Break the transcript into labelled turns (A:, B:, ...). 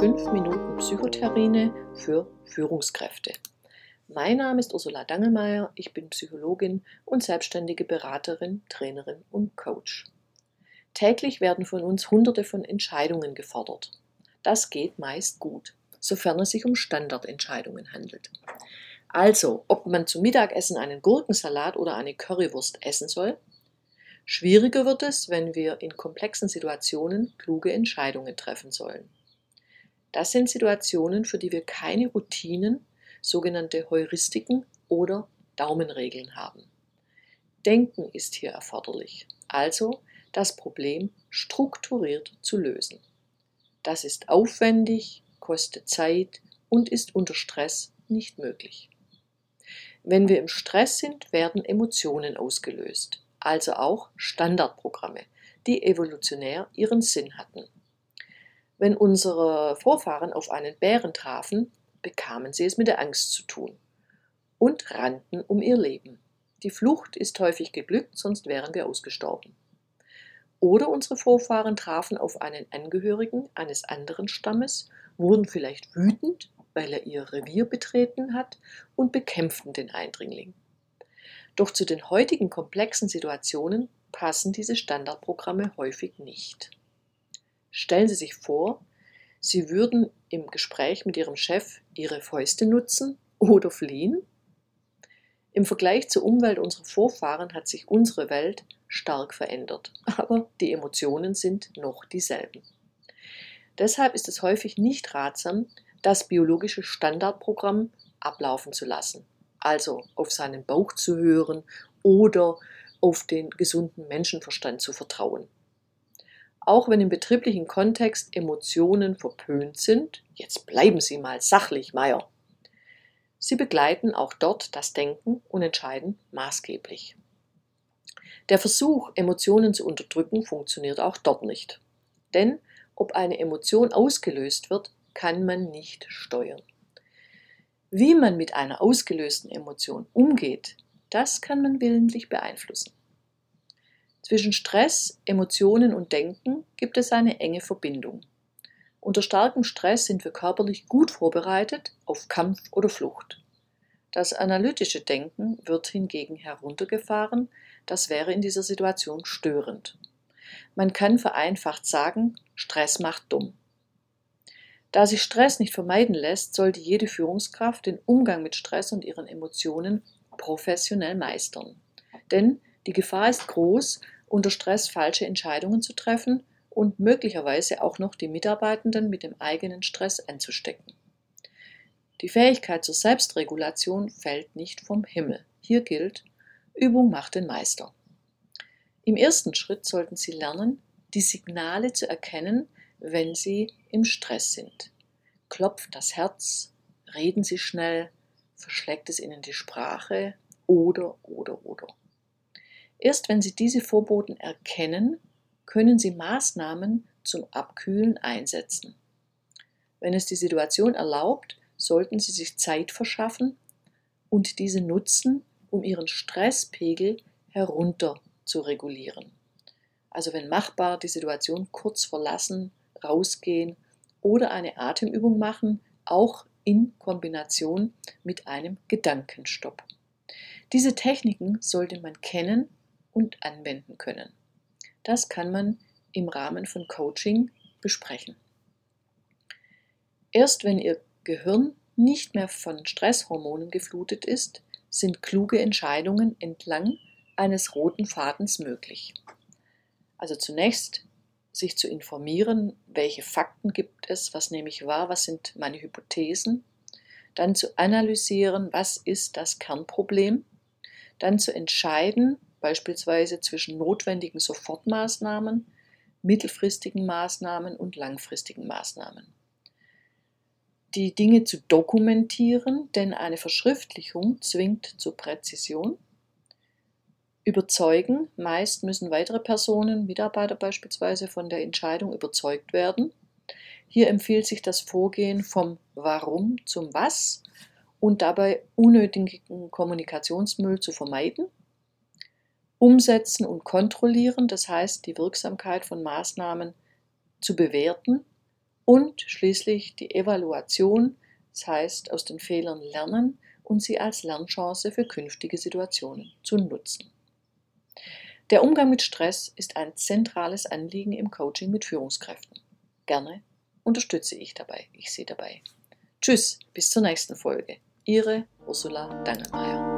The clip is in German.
A: 5 Minuten Psychotherine für Führungskräfte. Mein Name ist Ursula Dangelmeier, ich bin Psychologin und selbstständige Beraterin, Trainerin und Coach. Täglich werden von uns hunderte von Entscheidungen gefordert. Das geht meist gut, sofern es sich um Standardentscheidungen handelt. Also, ob man zum Mittagessen einen Gurkensalat oder eine Currywurst essen soll, Schwieriger wird es, wenn wir in komplexen Situationen kluge Entscheidungen treffen sollen. Das sind Situationen, für die wir keine Routinen, sogenannte Heuristiken oder Daumenregeln haben. Denken ist hier erforderlich, also das Problem strukturiert zu lösen. Das ist aufwendig, kostet Zeit und ist unter Stress nicht möglich. Wenn wir im Stress sind, werden Emotionen ausgelöst also auch Standardprogramme, die evolutionär ihren Sinn hatten. Wenn unsere Vorfahren auf einen Bären trafen, bekamen sie es mit der Angst zu tun und rannten um ihr Leben. Die Flucht ist häufig geglückt, sonst wären wir ausgestorben. Oder unsere Vorfahren trafen auf einen Angehörigen eines anderen Stammes, wurden vielleicht wütend, weil er ihr Revier betreten hat, und bekämpften den Eindringling. Doch zu den heutigen komplexen Situationen passen diese Standardprogramme häufig nicht. Stellen Sie sich vor, Sie würden im Gespräch mit Ihrem Chef Ihre Fäuste nutzen oder fliehen? Im Vergleich zur Umwelt unserer Vorfahren hat sich unsere Welt stark verändert, aber die Emotionen sind noch dieselben. Deshalb ist es häufig nicht ratsam, das biologische Standardprogramm ablaufen zu lassen also auf seinen Bauch zu hören oder auf den gesunden Menschenverstand zu vertrauen. Auch wenn im betrieblichen Kontext Emotionen verpönt sind, jetzt bleiben Sie mal sachlich, Meier. Sie begleiten auch dort das Denken und entscheiden maßgeblich. Der Versuch, Emotionen zu unterdrücken, funktioniert auch dort nicht. Denn ob eine Emotion ausgelöst wird, kann man nicht steuern. Wie man mit einer ausgelösten Emotion umgeht, das kann man willentlich beeinflussen. Zwischen Stress, Emotionen und Denken gibt es eine enge Verbindung. Unter starkem Stress sind wir körperlich gut vorbereitet auf Kampf oder Flucht. Das analytische Denken wird hingegen heruntergefahren, das wäre in dieser Situation störend. Man kann vereinfacht sagen, Stress macht dumm. Da sich Stress nicht vermeiden lässt, sollte jede Führungskraft den Umgang mit Stress und ihren Emotionen professionell meistern. Denn die Gefahr ist groß, unter Stress falsche Entscheidungen zu treffen und möglicherweise auch noch die Mitarbeitenden mit dem eigenen Stress anzustecken. Die Fähigkeit zur Selbstregulation fällt nicht vom Himmel. Hier gilt, Übung macht den Meister. Im ersten Schritt sollten Sie lernen, die Signale zu erkennen, wenn Sie im Stress sind. Klopft das Herz, reden Sie schnell, verschlägt es Ihnen die Sprache oder, oder, oder. Erst wenn Sie diese Vorboten erkennen, können Sie Maßnahmen zum Abkühlen einsetzen. Wenn es die Situation erlaubt, sollten Sie sich Zeit verschaffen und diese nutzen, um Ihren Stresspegel herunter zu regulieren. Also wenn machbar, die Situation kurz verlassen, rausgehen oder eine Atemübung machen, auch in Kombination mit einem Gedankenstopp. Diese Techniken sollte man kennen und anwenden können. Das kann man im Rahmen von Coaching besprechen. Erst wenn Ihr Gehirn nicht mehr von Stresshormonen geflutet ist, sind kluge Entscheidungen entlang eines roten Fadens möglich. Also zunächst sich zu informieren, welche Fakten gibt es, was nehme ich wahr, was sind meine Hypothesen, dann zu analysieren, was ist das Kernproblem, dann zu entscheiden, beispielsweise zwischen notwendigen Sofortmaßnahmen, mittelfristigen Maßnahmen und langfristigen Maßnahmen. Die Dinge zu dokumentieren, denn eine Verschriftlichung zwingt zur Präzision überzeugen. Meist müssen weitere Personen, Mitarbeiter beispielsweise, von der Entscheidung überzeugt werden. Hier empfiehlt sich das Vorgehen vom Warum zum Was und dabei unnötigen Kommunikationsmüll zu vermeiden. Umsetzen und kontrollieren, das heißt die Wirksamkeit von Maßnahmen zu bewerten Und schließlich die Evaluation, das heißt aus den Fehlern lernen und sie als Lernchance für künftige Situationen zu nutzen. Der Umgang mit Stress ist ein zentrales Anliegen im Coaching mit Führungskräften. Gerne unterstütze ich dabei, ich sehe dabei. Tschüss, bis zur nächsten Folge. Ihre Ursula Dangelmeier.